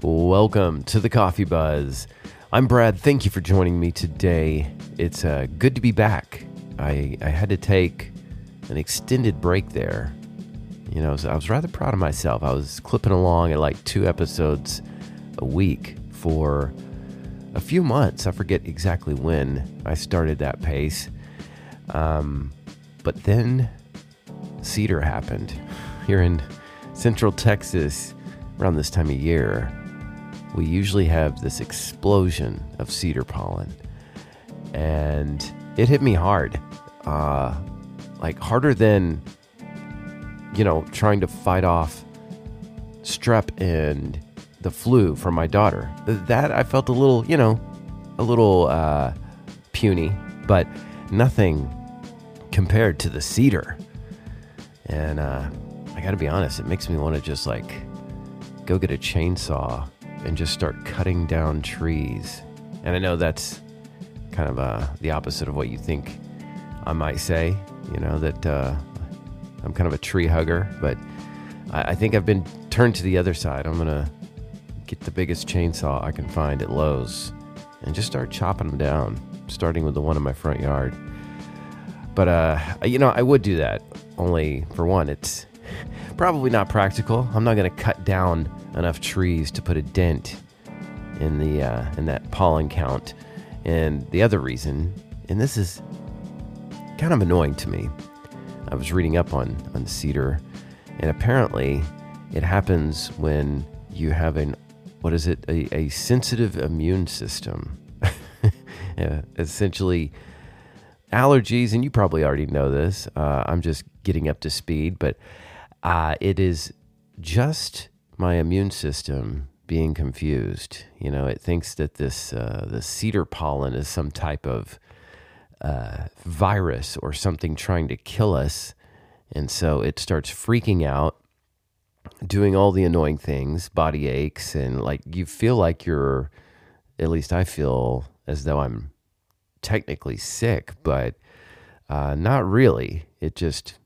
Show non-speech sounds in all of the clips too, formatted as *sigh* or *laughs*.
Welcome to the Coffee Buzz. I'm Brad. Thank you for joining me today. It's uh, good to be back. I, I had to take an extended break there. You know, I was rather proud of myself. I was clipping along at like two episodes a week for a few months. I forget exactly when I started that pace. Um, but then Cedar happened here in central Texas around this time of year. We usually have this explosion of cedar pollen, and it hit me hard. Uh, like harder than, you know, trying to fight off strep and the flu from my daughter. That I felt a little, you know, a little uh, puny, but nothing compared to the cedar. And uh, I got to be honest, it makes me want to just like go get a chainsaw and just start cutting down trees. And I know that's kind of uh, the opposite of what you think I might say. You know that uh, I'm kind of a tree hugger, but I, I think I've been turned to the other side. I'm gonna get the biggest chainsaw I can find at Lowe's and just start chopping them down, starting with the one in my front yard. But uh, you know, I would do that. Only for one, it's *laughs* probably not practical. I'm not going to cut down enough trees to put a dent in the uh, in that pollen count. And the other reason, and this is kind of annoying to me, I was reading up on on cedar, and apparently, it happens when you have an what is it a, a sensitive immune system. *laughs* yeah, essentially allergies, and you probably already know this. Uh, I'm just getting up to speed, but uh, it is just my immune system being confused. You know, it thinks that this uh, the cedar pollen is some type of uh, virus or something trying to kill us, and so it starts freaking out, doing all the annoying things, body aches, and like you feel like you're. At least I feel as though I'm technically sick, but uh, not really. It just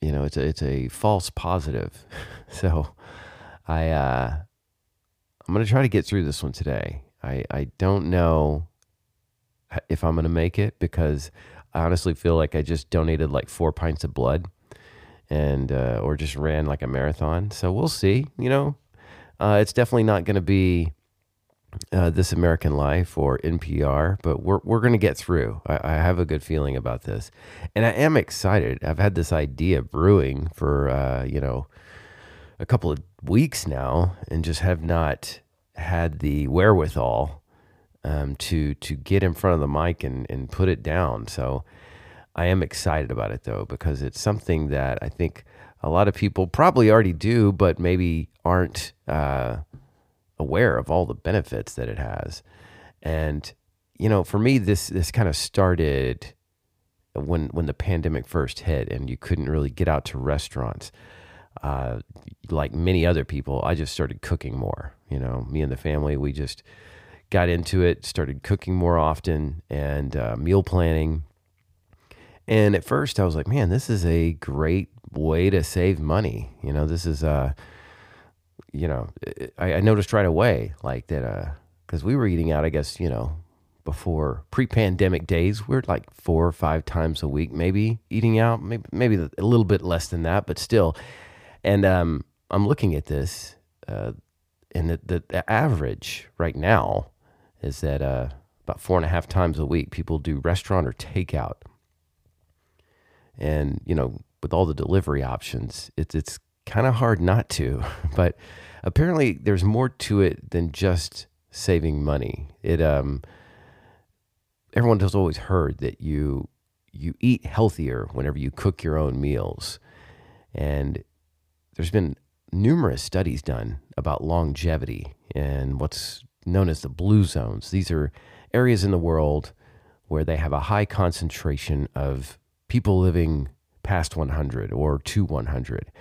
you know, it's a, it's a false positive. *laughs* so I, uh, I'm to try to get through this one today. I, I don't know if I'm to make it because I honestly feel like I just donated like four pints of blood and, uh, or just ran like a marathon. So we'll see, you know, uh, it's definitely not to be uh, This American Life or NPR, but we're, we're to get through. I, I, have a good feeling about this. And I am excited. I've had this idea brewing for, uh, you know, a couple of weeks now and just have not had the wherewithal um, to to get in front of the mic and, and put it down. So I am excited about it though, because it's something that I think a lot of people probably already do, but maybe aren't. Uh, aware of all the benefits that it has. And you know, for me, this this kind of started when when the pandemic first hit, and you couldn't really get out to restaurants. Uh, like many other people, I just started cooking more. You know, me and the family, we just got into it, started cooking more often, and uh, meal planning. And at first, I was like, "Man, this is a great way to save money." You know, this is uh, you know, I, I noticed right away, like that, because uh, we were eating out, I guess, you know, before pre-pandemic days, we are like four or five times a week, maybe eating out, maybe maybe a little bit less than that, but still. And um, I'm looking at this, uh, and the, the, average right now is that uh, about four and a half times a week people do restaurant or takeout. And you know, with all the delivery options, it's it's kind of hard not to, *laughs* but apparently there's more to it than just saving money. It um everyone has always heard that you you eat healthier whenever you cook your own meals. And there's been numerous studies done about longevity and what's known as the blue zones. These are areas in the world where they have a high concentration of people living past 100 or to 100.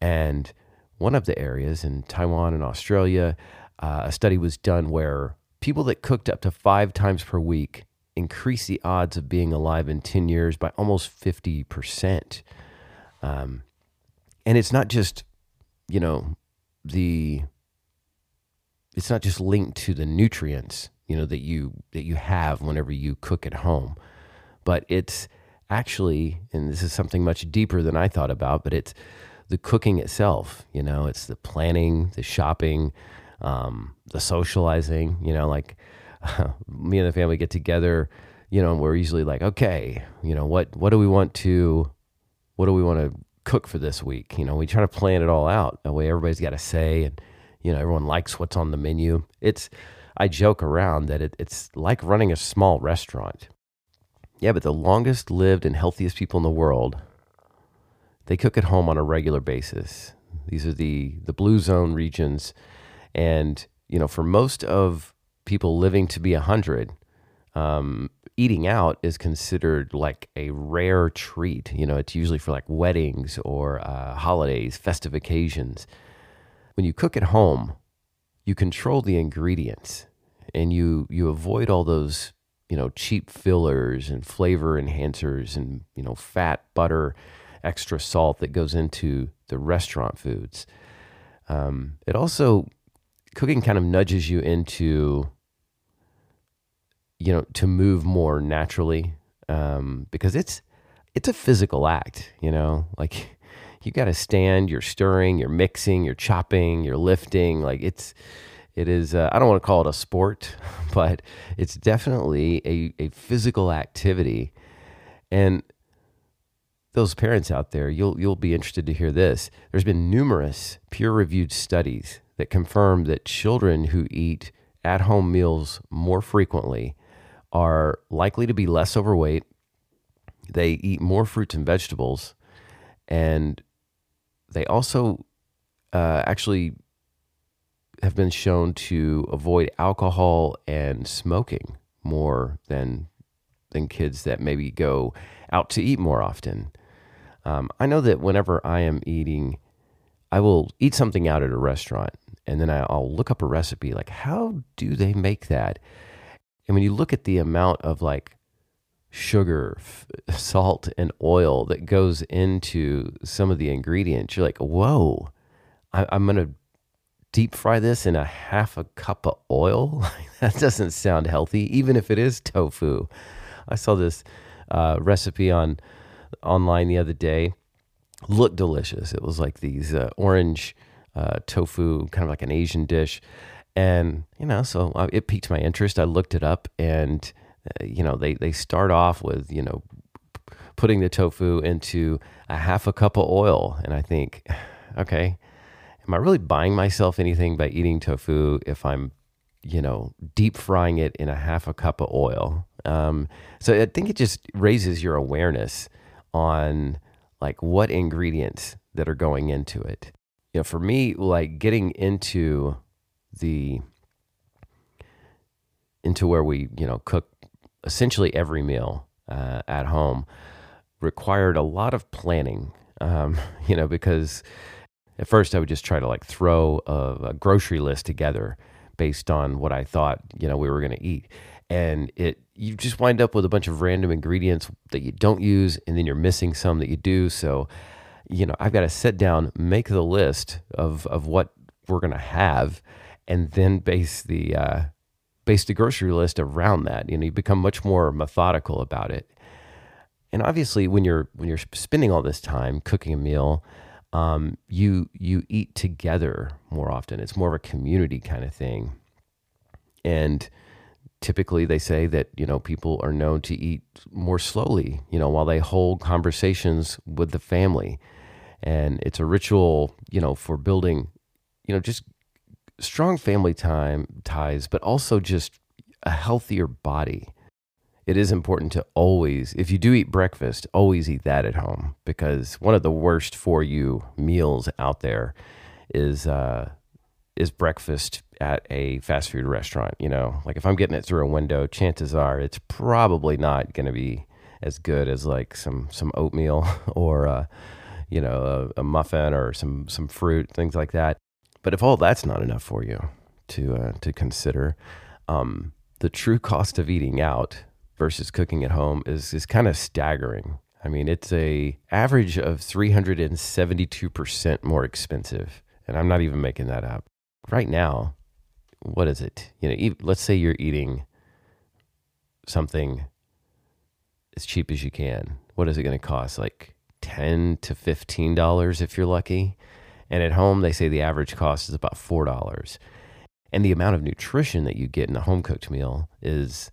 And one of the areas in Taiwan and Australia, uh, a study was done where people that cooked up to five times per week increased the odds of being alive in 10 years by almost 50%. Um, and it's not just, you know, the it's not just linked to the nutrients, you know, that you that you have whenever you cook at home, but it's actually, and this is something much deeper than I thought about, but it's the cooking itself. You know, it's the planning, the shopping, um, the socializing. You know, like *laughs* me and the family get together. You know, we're usually like, okay, you know, what what do we want to, what do we want to cook for this week? You know, we try to plan it all out. That way, everybody's got a say, and you know, everyone likes what's on the menu. It's I joke around that it, it's like running a small restaurant. Yeah, but the longest lived and healthiest people in the world, they cook at home on a regular basis. These are the the blue zone regions, and you know, for most of people living to be a hundred, um, eating out is considered like a rare treat. You know, it's usually for like weddings or uh, holidays, festive occasions. When you cook at home, you control the ingredients and you you avoid all those you know cheap fillers and flavor enhancers and you know fat butter extra salt that goes into the restaurant foods um, it also cooking kind of nudges you into you know to move more naturally um, because it's it's a physical act you know? Like you got to stand you're stirring you're mixing you're chopping you're lifting like it's it is uh, i don't want to call it a sport *laughs* but it's definitely a, a physical activity. And those parents out there you'll you'll be interested to hear this. There's been numerous peer reviewed studies that confirm that children who eat at home meals more frequently are likely to be less overweight they eat more fruits and vegetables and they also uh, actually have been shown to avoid alcohol and smoking more than than kids that maybe go out to eat more often. Um, I know that whenever I am eating, I will eat something out at a restaurant, and then I'll look up a recipe. Like, how do they make that? And when you look at the amount of like sugar, f- salt, and oil that goes into some of the ingredients, you're like, whoa, I, I'm gonna deep fry this in a half a cup of oil? *laughs* that doesn't sound healthy, even if it is tofu. I saw this uh, recipe on online the other day. Looked delicious. It was like these uh, orange uh, tofu, kind of like an Asian dish, and you know, so uh, it piqued my interest. I looked it up, and uh, you know, they they start off with you know putting the tofu into a half a cup of oil, and I think, *sighs* okay, am I really buying myself anything by eating tofu if I'm, you know, deep frying it in a half a cup of oil? Um, so I think it just raises your awareness on like what ingredients that are going into it. You know, for me, like getting into the into where we you know cook essentially every meal uh, at home required a lot of planning. Um, *laughs* you know, because at first I would just try to like throw a, a grocery list together based on what I thought, you know, we were going to eat. And it, you just wind up with a bunch of random ingredients that you don't use, and then you're missing some that you do. So, you know, I've got to sit down, make the list of, of what we're going to have, and then base the, uh, base the grocery list around that. You know, you become much more methodical about it. And obviously, when you're when you're spending all this time cooking a meal, um, you you eat together more often. It's more of a community kind of thing, and typically they say that you know people are known to eat more slowly. You know, while they hold conversations with the family, and it's a ritual. You know, for building, you know, just strong family time ties, but also just a healthier body it is important to always, if you do eat breakfast, always eat that at home because one of the worst for you meals out there is uh, is breakfast at a fast food restaurant. You know, like if I'm getting it through a window, chances are it's probably not going to be as good as like some some oatmeal *laughs* or uh, you know a, a, muffin or some some fruit, things like that. But if all that's not enough for you to uh, to consider, um, the true cost of eating out versus cooking at home is is kind of staggering. I mean, it's a average of 372% more expensive, and I'm not even making that up. Right now, what is it? You know, eat, let's say you're eating something as cheap as you can. What is it going to cost? Like ten to fifteen dollars if you're lucky. And at home, they say the average cost is about four dollars. And the amount of nutrition that you get in a home cooked meal is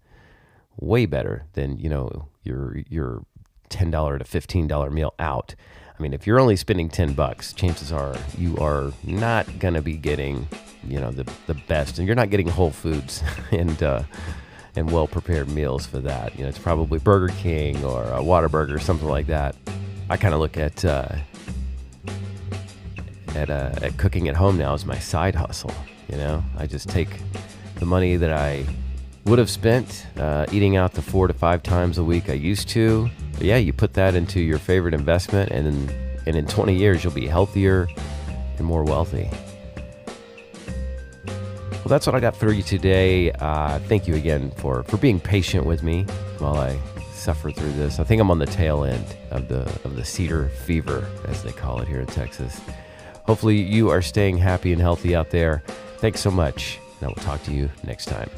way better than you know your your ten dollar to fifteen dollar meal out. I mean, if you're only spending ten bucks, chances are you are not gonna be getting you know the the best, and you're not getting Whole Foods *laughs* and uh, and well prepared meals for that. You know, it's probably Burger King or a Whataburger, something like that. I kind of look at uh, at, uh, at cooking at home now is my side hustle. You know, I just take the money that I would have spent uh, eating out the four to five times a week I used to. But yeah, you put that into your favorite investment, and in, and in 20 years, you'll be healthier and more wealthy. Well, that's what I got for you today. Uh, thank you again for, for being patient with me while I suffer through this. I think I'm on the tail end of the of the cedar fever, as they call it here in Texas. Hopefully, you are staying happy and healthy out there. Thanks so much, and I will talk to you next time.